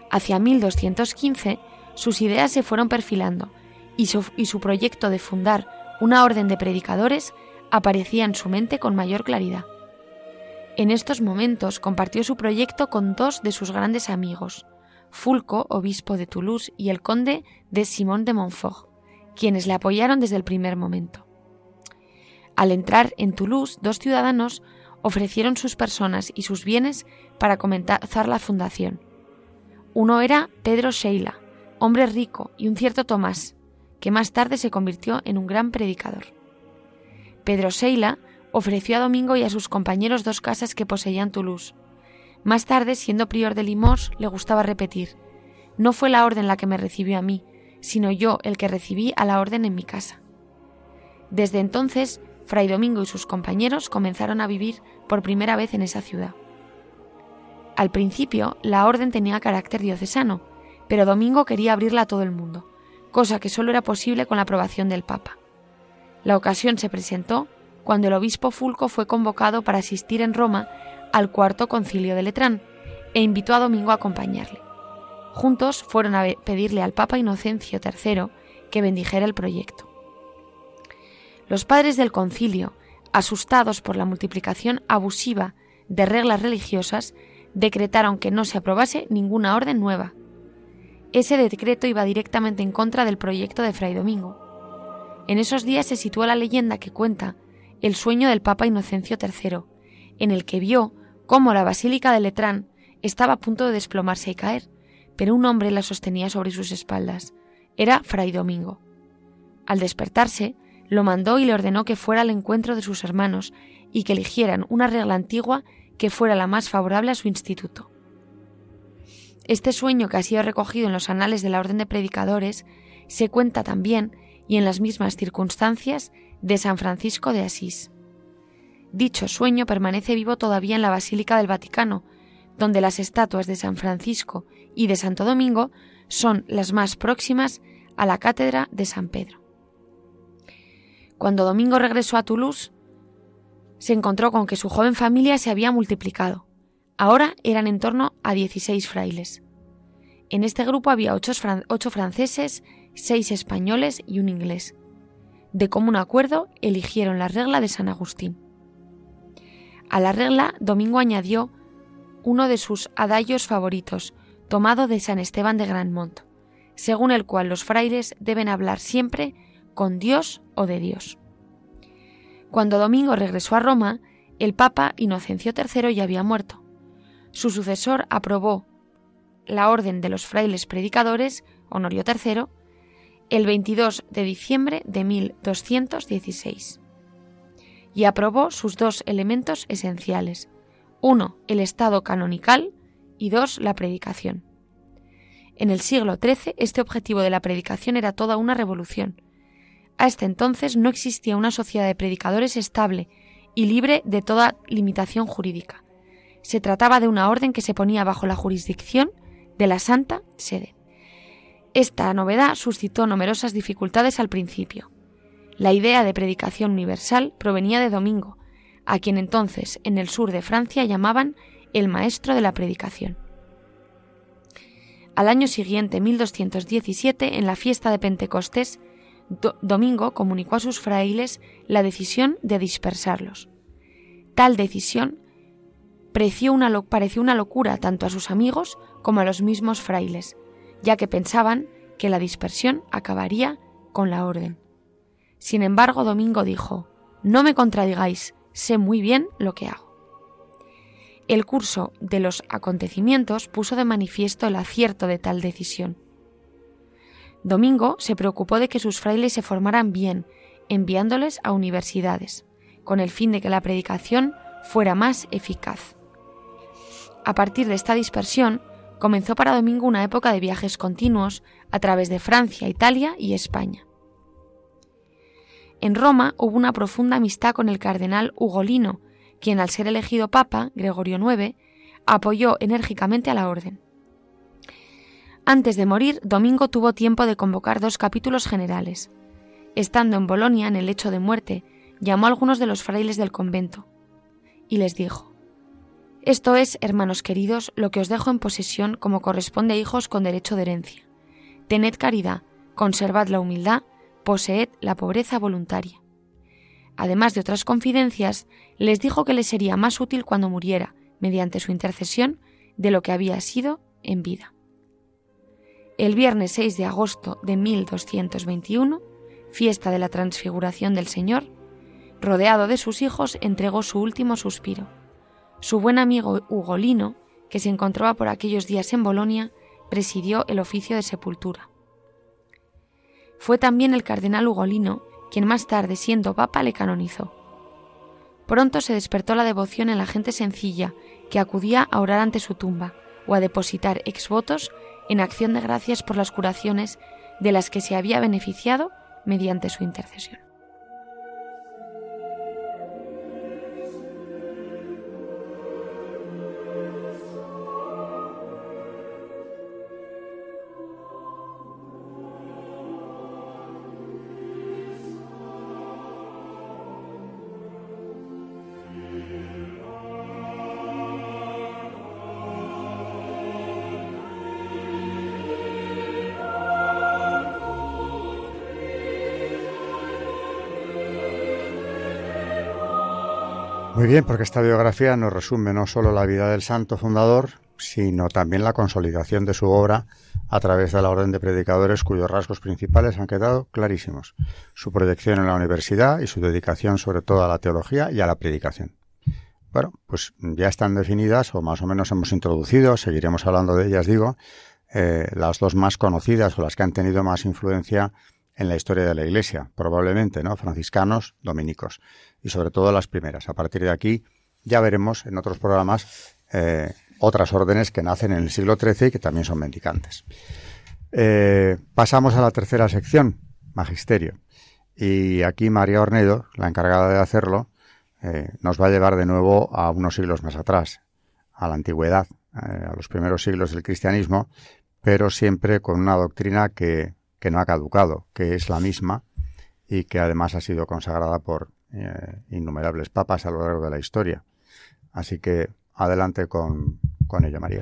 Hacia 1215 sus ideas se fueron perfilando y su, proyecto de fundar una orden de predicadores aparecía en su mente con mayor claridad. En estos momentos compartió su proyecto con dos de sus grandes amigos, Fulco, obispo de Toulouse, y el conde de Simón de Montfort, quienes le apoyaron desde el primer momento. Al entrar en Toulouse, dos ciudadanos ofrecieron sus personas y sus bienes para comenzar la fundación. Uno era Pedro Sheila, hombre rico, y un cierto Tomás, que más tarde se convirtió en un gran predicador. Pedro Sheila ofreció a Domingo y a sus compañeros dos casas que poseían Toulouse. Más tarde, siendo prior de Limos, le gustaba repetir, no fue la orden la que me recibió a mí, sino yo el que recibí a la orden en mi casa. Desde entonces, Fray Domingo y sus compañeros comenzaron a vivir por primera vez en esa ciudad. Al principio, la orden tenía carácter diocesano, pero Domingo quería abrirla a todo el mundo, cosa que solo era posible con la aprobación del Papa. La ocasión se presentó cuando el obispo Fulco fue convocado para asistir en Roma al cuarto concilio de Letrán e invitó a Domingo a acompañarle. Juntos fueron a pedirle al Papa Inocencio III que bendijera el proyecto. Los padres del concilio, asustados por la multiplicación abusiva de reglas religiosas, decretaron que no se aprobase ninguna orden nueva. Ese decreto iba directamente en contra del proyecto de Fray Domingo. En esos días se situó la leyenda que cuenta el sueño del Papa Inocencio III, en el que vio cómo la Basílica de Letrán estaba a punto de desplomarse y caer, pero un hombre la sostenía sobre sus espaldas. Era Fray Domingo. Al despertarse, lo mandó y le ordenó que fuera al encuentro de sus hermanos y que eligieran una regla antigua que fuera la más favorable a su instituto. Este sueño que ha sido recogido en los anales de la Orden de Predicadores se cuenta también, y en las mismas circunstancias, de San Francisco de Asís. Dicho sueño permanece vivo todavía en la Basílica del Vaticano, donde las estatuas de San Francisco y de Santo Domingo son las más próximas a la cátedra de San Pedro. Cuando Domingo regresó a Toulouse, se encontró con que su joven familia se había multiplicado. Ahora eran en torno a 16 frailes. En este grupo había ocho, franceses, seis españoles y un inglés de común acuerdo, eligieron la regla de San Agustín. A la regla, Domingo añadió uno de sus adallos favoritos, tomado de San Esteban de Granmont, según el cual los frailes deben hablar siempre con Dios o de Dios. Cuando Domingo regresó a Roma, el Papa Inocencio III ya había muerto. Su sucesor aprobó la orden de los frailes predicadores, Honorio III, el 22 de diciembre de 1216 y aprobó sus dos elementos esenciales, uno, el estado canonical y dos, la predicación. En el siglo XIII este objetivo de la predicación era toda una revolución. A este entonces no existía una sociedad de predicadores estable y libre de toda limitación jurídica. Se trataba de una orden que se ponía bajo la jurisdicción de la Santa Sede. Esta novedad suscitó numerosas dificultades al principio. La idea de predicación universal provenía de Domingo, a quien entonces en el sur de Francia llamaban el maestro de la predicación. Al año siguiente, 1217, en la fiesta de Pentecostés, Domingo comunicó a sus frailes la decisión de dispersarlos. Tal decisión pareció una, pareció una locura tanto a sus amigos como a los mismos frailes, ya que pensaban que la dispersión acabaría con la orden. Sin embargo, Domingo dijo, No me contradigáis, sé muy bien lo que hago. El curso de los acontecimientos puso de manifiesto el acierto de tal decisión. Domingo se preocupó de que sus frailes se formaran bien, enviándoles a universidades, con el fin de que la predicación fuera más eficaz. A partir de esta dispersión, comenzó para Domingo una época de viajes continuos a través de Francia, Italia y España. En Roma hubo una profunda amistad con el cardenal Ugolino, quien al ser elegido papa, Gregorio IX, apoyó enérgicamente a la orden. Antes de morir, Domingo tuvo tiempo de convocar dos capítulos generales. Estando en Bolonia, en el lecho de muerte, llamó a algunos de los frailes del convento y les dijo, Esto es, hermanos queridos, lo que os dejo en posesión como corresponde a hijos con derecho de herencia. Tened caridad, conservad la humildad, poseed la pobreza voluntaria. Además de otras confidencias, les dijo que le sería más útil cuando muriera, mediante su intercesión, de lo que había sido en vida. El viernes 6 de agosto de 1221, fiesta de la transfiguración del Señor, rodeado de sus hijos, entregó su último suspiro. Su buen amigo Ugolino, que se encontraba por aquellos días en Bolonia, presidió el oficio de sepultura. Fue también el cardenal Ugolino quien más tarde, siendo papa, le canonizó. Pronto se despertó la devoción en la gente sencilla que acudía a orar ante su tumba o a depositar exvotos en acción de gracias por las curaciones de las que se había beneficiado mediante su intercesión. Muy bien, porque esta biografía nos resume no solo la vida del santo fundador, sino también la consolidación de su obra a través de la orden de predicadores cuyos rasgos principales han quedado clarísimos. Su proyección en la universidad y su dedicación sobre todo a la teología y a la predicación. Bueno, pues ya están definidas o más o menos hemos introducido, seguiremos hablando de ellas, digo, eh, las dos más conocidas o las que han tenido más influencia en la historia de la Iglesia, probablemente, ¿no? Franciscanos, dominicos, y sobre todo las primeras. A partir de aquí ya veremos en otros programas eh, otras órdenes que nacen en el siglo XIII y que también son mendicantes. Eh, pasamos a la tercera sección, Magisterio. Y aquí María Ornedo, la encargada de hacerlo, eh, nos va a llevar de nuevo a unos siglos más atrás, a la antigüedad, a los primeros siglos del cristianismo, pero siempre con una doctrina que que no ha caducado, que es la misma y que además ha sido consagrada por eh, innumerables papas a lo largo de la historia. Así que adelante con, con ella, María.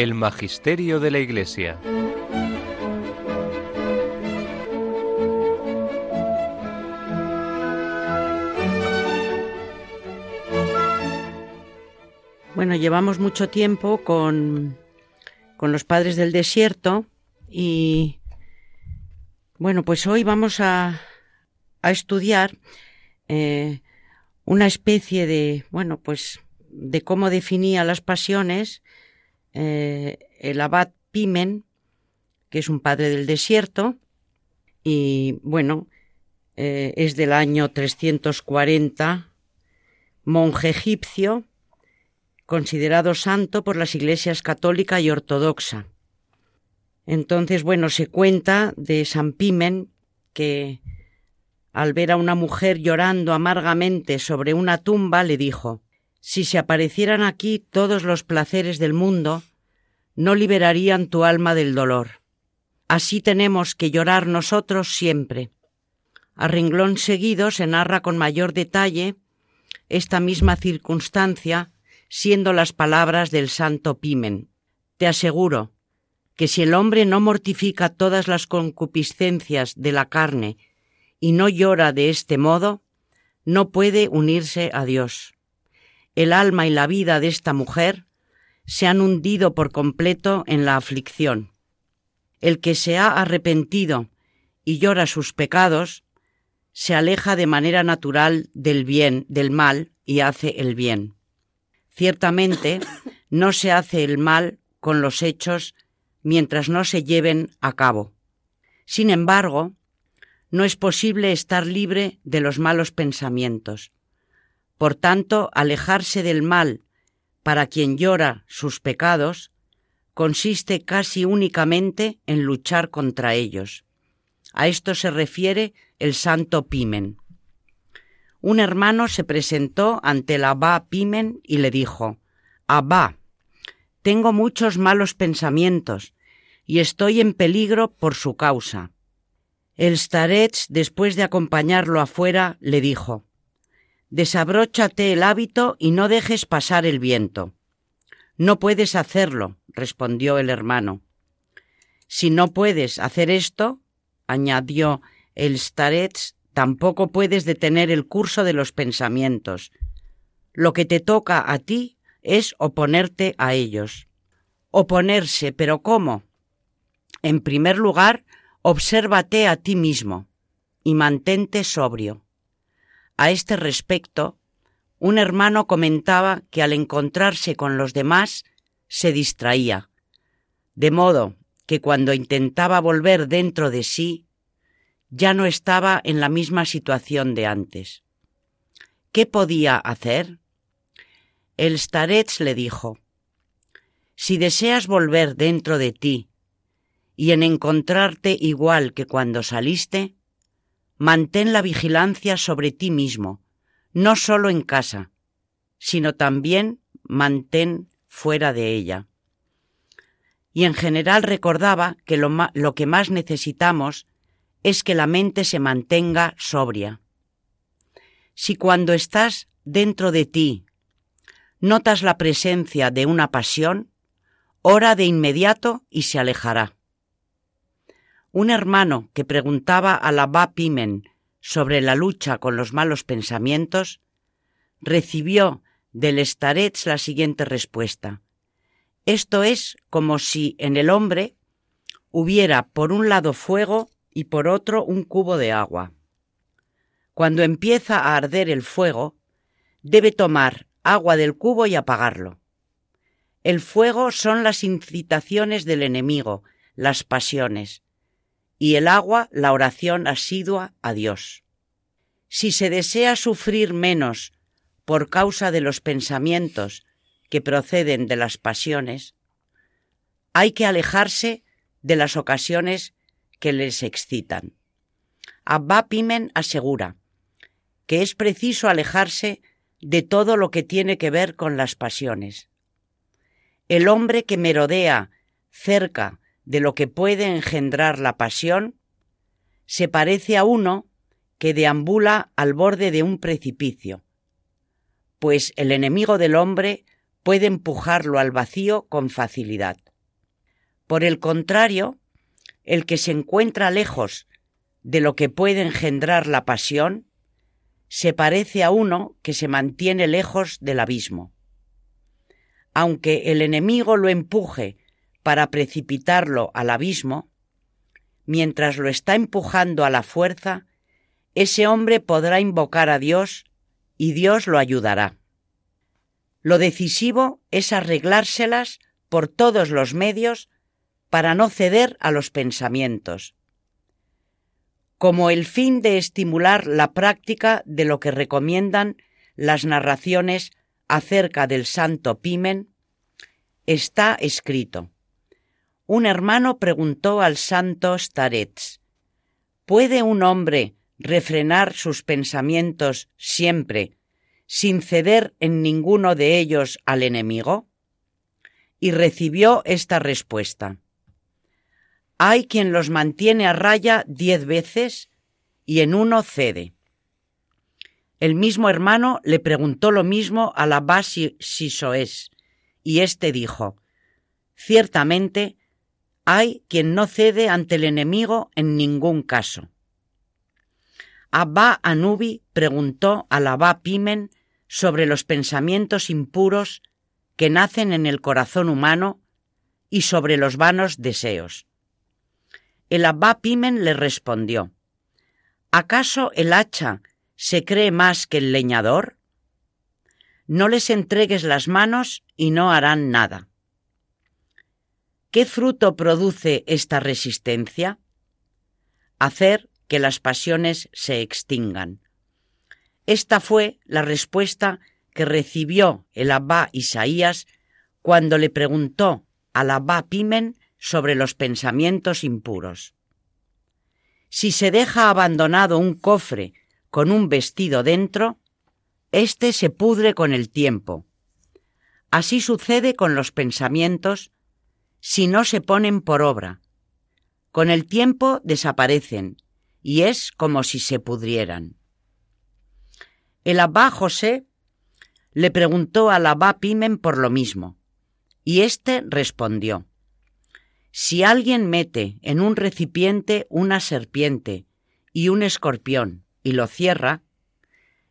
El Magisterio de la Iglesia. Bueno, llevamos mucho tiempo con, con los padres del desierto y bueno, pues hoy vamos a, a estudiar eh, una especie de, bueno, pues de cómo definía las pasiones eh, el abad Pimen, que es un padre del desierto, y bueno, eh, es del año 340, monje egipcio, considerado santo por las iglesias católica y ortodoxa. Entonces, bueno, se cuenta de San Pimen que al ver a una mujer llorando amargamente sobre una tumba le dijo si se aparecieran aquí todos los placeres del mundo, no liberarían tu alma del dolor. Así tenemos que llorar nosotros siempre. A renglón seguido se narra con mayor detalle esta misma circunstancia, siendo las palabras del santo Pimen. Te aseguro que si el hombre no mortifica todas las concupiscencias de la carne y no llora de este modo, no puede unirse a Dios. El alma y la vida de esta mujer se han hundido por completo en la aflicción. El que se ha arrepentido y llora sus pecados, se aleja de manera natural del bien, del mal, y hace el bien. Ciertamente, no se hace el mal con los hechos mientras no se lleven a cabo. Sin embargo, no es posible estar libre de los malos pensamientos. Por tanto, alejarse del mal para quien llora sus pecados consiste casi únicamente en luchar contra ellos. A esto se refiere el santo Pimen. Un hermano se presentó ante el abá Pimen y le dijo, Abá, tengo muchos malos pensamientos y estoy en peligro por su causa. El starets, después de acompañarlo afuera, le dijo, Desabróchate el hábito y no dejes pasar el viento. No puedes hacerlo, respondió el hermano. Si no puedes hacer esto, añadió el starets, tampoco puedes detener el curso de los pensamientos. Lo que te toca a ti es oponerte a ellos. Oponerse, pero ¿cómo? En primer lugar, obsérvate a ti mismo y mantente sobrio. A este respecto, un hermano comentaba que al encontrarse con los demás se distraía, de modo que cuando intentaba volver dentro de sí, ya no estaba en la misma situación de antes. ¿Qué podía hacer? El starets le dijo, Si deseas volver dentro de ti y en encontrarte igual que cuando saliste, mantén la vigilancia sobre ti mismo, no solo en casa, sino también mantén fuera de ella. Y en general recordaba que lo, lo que más necesitamos es que la mente se mantenga sobria. Si cuando estás dentro de ti notas la presencia de una pasión, ora de inmediato y se alejará. Un hermano que preguntaba a la Pimen sobre la lucha con los malos pensamientos, recibió del Starets la siguiente respuesta. Esto es como si en el hombre hubiera por un lado fuego y por otro un cubo de agua. Cuando empieza a arder el fuego, debe tomar agua del cubo y apagarlo. El fuego son las incitaciones del enemigo, las pasiones, y el agua la oración asidua a Dios. Si se desea sufrir menos por causa de los pensamientos que proceden de las pasiones, hay que alejarse de las ocasiones que les excitan. Abba Pimen asegura que es preciso alejarse de todo lo que tiene que ver con las pasiones. El hombre que merodea cerca de lo que puede engendrar la pasión se parece a uno que deambula al borde de un precipicio, pues el enemigo del hombre puede empujarlo al vacío con facilidad. Por el contrario, el que se encuentra lejos de lo que puede engendrar la pasión, se parece a uno que se mantiene lejos del abismo. Aunque el enemigo lo empuje para precipitarlo al abismo, mientras lo está empujando a la fuerza, ese hombre podrá invocar a Dios y Dios lo ayudará. Lo decisivo es arreglárselas por todos los medios para no ceder a los pensamientos, como el fin de estimular la práctica de lo que recomiendan las narraciones acerca del santo Pimen, está escrito. Un hermano preguntó al santo Starets, ¿puede un hombre refrenar sus pensamientos siempre sin ceder en ninguno de ellos al enemigo? Y recibió esta respuesta. Hay quien los mantiene a raya diez veces y en uno cede. El mismo hermano le preguntó lo mismo a la Basi Sisoes, y éste dijo, Ciertamente, hay quien no cede ante el enemigo en ningún caso. Abba Anubi preguntó al Abba Pimen sobre los pensamientos impuros que nacen en el corazón humano y sobre los vanos deseos. El Abba Pimen le respondió, ¿acaso el hacha se cree más que el leñador? No les entregues las manos y no harán nada. ¿Qué fruto produce esta resistencia? Hacer que las pasiones se extingan. Esta fue la respuesta que recibió el Abba Isaías cuando le preguntó al Abba Pimen sobre los pensamientos impuros. Si se deja abandonado un cofre con un vestido dentro, éste se pudre con el tiempo. Así sucede con los pensamientos si no se ponen por obra. Con el tiempo desaparecen y es como si se pudrieran. El abba José le preguntó al abba Pimen por lo mismo, y éste respondió, Si alguien mete en un recipiente una serpiente y un escorpión y lo cierra,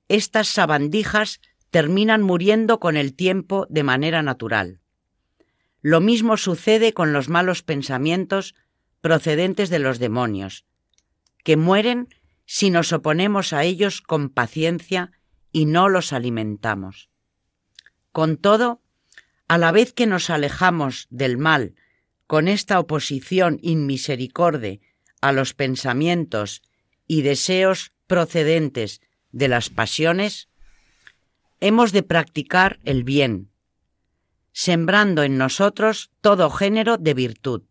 estas sabandijas terminan muriendo con el tiempo de manera natural. Lo mismo sucede con los malos pensamientos procedentes de los demonios, que mueren si nos oponemos a ellos con paciencia y no los alimentamos. Con todo, a la vez que nos alejamos del mal con esta oposición inmisericorde a los pensamientos y deseos procedentes de las pasiones, hemos de practicar el bien, sembrando en nosotros todo género de virtud.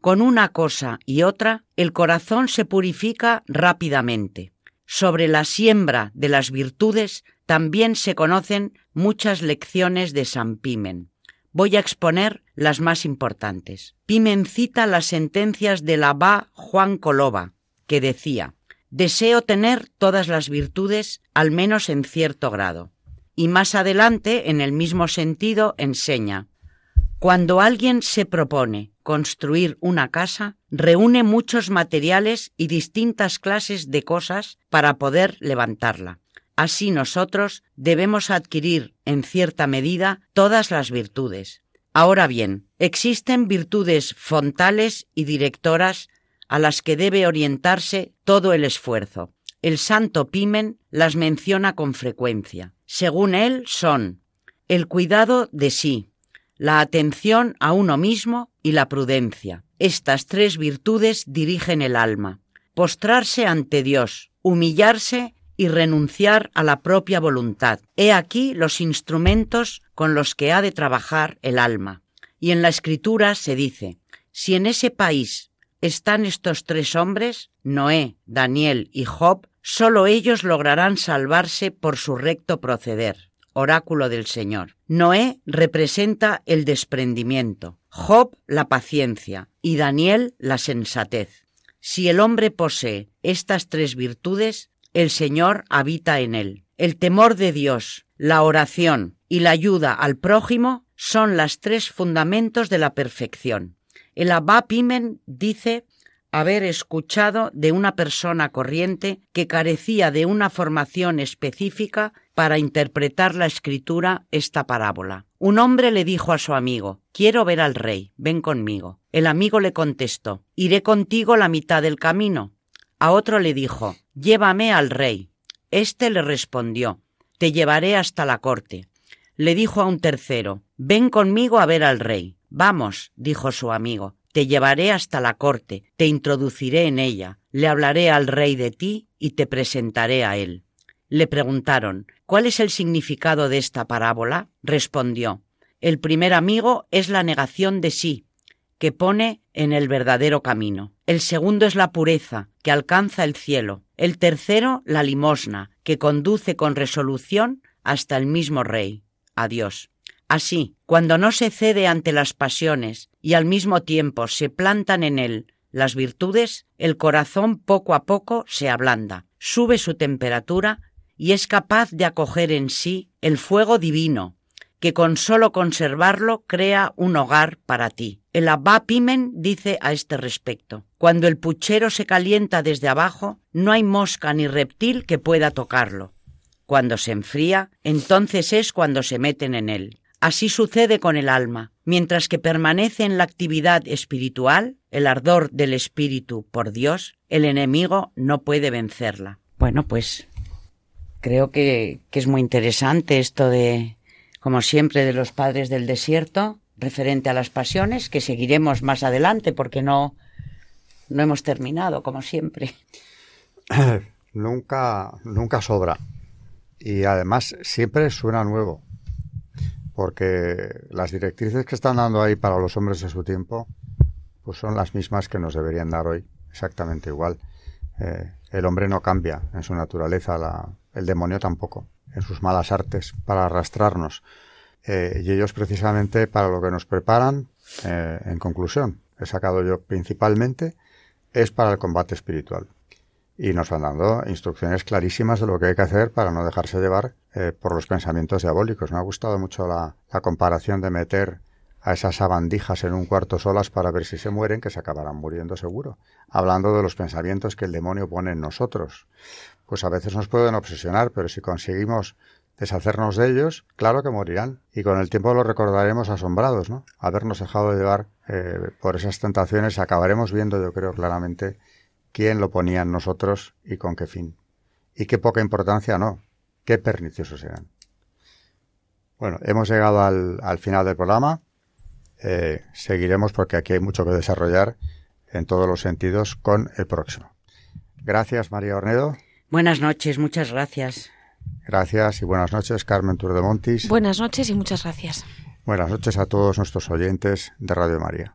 Con una cosa y otra, el corazón se purifica rápidamente. Sobre la siembra de las virtudes también se conocen muchas lecciones de San Pimen. Voy a exponer las más importantes. Pimen cita las sentencias del abá Juan Coloba, que decía, Deseo tener todas las virtudes, al menos en cierto grado. Y más adelante, en el mismo sentido, enseña, cuando alguien se propone construir una casa, reúne muchos materiales y distintas clases de cosas para poder levantarla. Así nosotros debemos adquirir, en cierta medida, todas las virtudes. Ahora bien, existen virtudes fontales y directoras a las que debe orientarse todo el esfuerzo. El santo Pimen las menciona con frecuencia. Según él, son el cuidado de sí, la atención a uno mismo y la prudencia. Estas tres virtudes dirigen el alma. Postrarse ante Dios, humillarse y renunciar a la propia voluntad. He aquí los instrumentos con los que ha de trabajar el alma. Y en la escritura se dice, si en ese país están estos tres hombres, Noé, Daniel y Job, solo ellos lograrán salvarse por su recto proceder. Oráculo del Señor. Noé representa el desprendimiento, Job la paciencia y Daniel la sensatez. Si el hombre posee estas tres virtudes, el Señor habita en él. El temor de Dios, la oración y la ayuda al prójimo son las tres fundamentos de la perfección. El Abba Pimen dice haber escuchado de una persona corriente que carecía de una formación específica para interpretar la escritura esta parábola. Un hombre le dijo a su amigo, Quiero ver al rey, ven conmigo. El amigo le contestó, Iré contigo la mitad del camino. A otro le dijo, Llévame al rey. Este le respondió, Te llevaré hasta la corte. Le dijo a un tercero, Ven conmigo a ver al rey. Vamos, dijo su amigo, te llevaré hasta la corte, te introduciré en ella, le hablaré al rey de ti y te presentaré a él. Le preguntaron, ¿cuál es el significado de esta parábola? Respondió, el primer amigo es la negación de sí, que pone en el verdadero camino. El segundo es la pureza, que alcanza el cielo. El tercero, la limosna, que conduce con resolución hasta el mismo rey. Adiós. Así, cuando no se cede ante las pasiones y al mismo tiempo se plantan en él las virtudes, el corazón poco a poco se ablanda, sube su temperatura y es capaz de acoger en sí el fuego divino, que con solo conservarlo crea un hogar para ti. El Abba Pimen dice a este respecto, cuando el puchero se calienta desde abajo, no hay mosca ni reptil que pueda tocarlo. Cuando se enfría, entonces es cuando se meten en él. Así sucede con el alma. Mientras que permanece en la actividad espiritual, el ardor del espíritu por Dios, el enemigo no puede vencerla. Bueno, pues creo que, que es muy interesante esto de, como siempre, de los padres del desierto, referente a las pasiones, que seguiremos más adelante porque no, no hemos terminado, como siempre. nunca, nunca sobra. Y además siempre suena nuevo porque las directrices que están dando ahí para los hombres de su tiempo, pues son las mismas que nos deberían dar hoy, exactamente igual. Eh, el hombre no cambia en su naturaleza, la, el demonio tampoco, en sus malas artes, para arrastrarnos. Eh, y ellos precisamente para lo que nos preparan, eh, en conclusión, he sacado yo principalmente, es para el combate espiritual y nos van dando instrucciones clarísimas de lo que hay que hacer para no dejarse llevar eh, por los pensamientos diabólicos. Me ha gustado mucho la, comparación de meter a esas sabandijas en un cuarto solas para ver si se mueren, que se acabarán muriendo seguro. Hablando de los pensamientos que el demonio pone en nosotros. Pues a veces nos pueden obsesionar, pero si conseguimos deshacernos de ellos, claro que morirán. Y con el tiempo lo recordaremos asombrados, ¿no? Habernos dejado de llevar eh, por esas tentaciones, acabaremos viendo, yo creo, claramente quién lo ponía en nosotros y con qué fin. Y qué poca importancia no, qué perniciosos eran. Bueno, hemos llegado al, final del programa. Eh, seguiremos porque aquí hay mucho que desarrollar en todos los sentidos con el próximo. Gracias, María Ornedo. Buenas noches, muchas gracias. Gracias y buenas noches, Carmen Turdemontis. Buenas noches y muchas gracias. Buenas noches a todos nuestros oyentes de Radio María.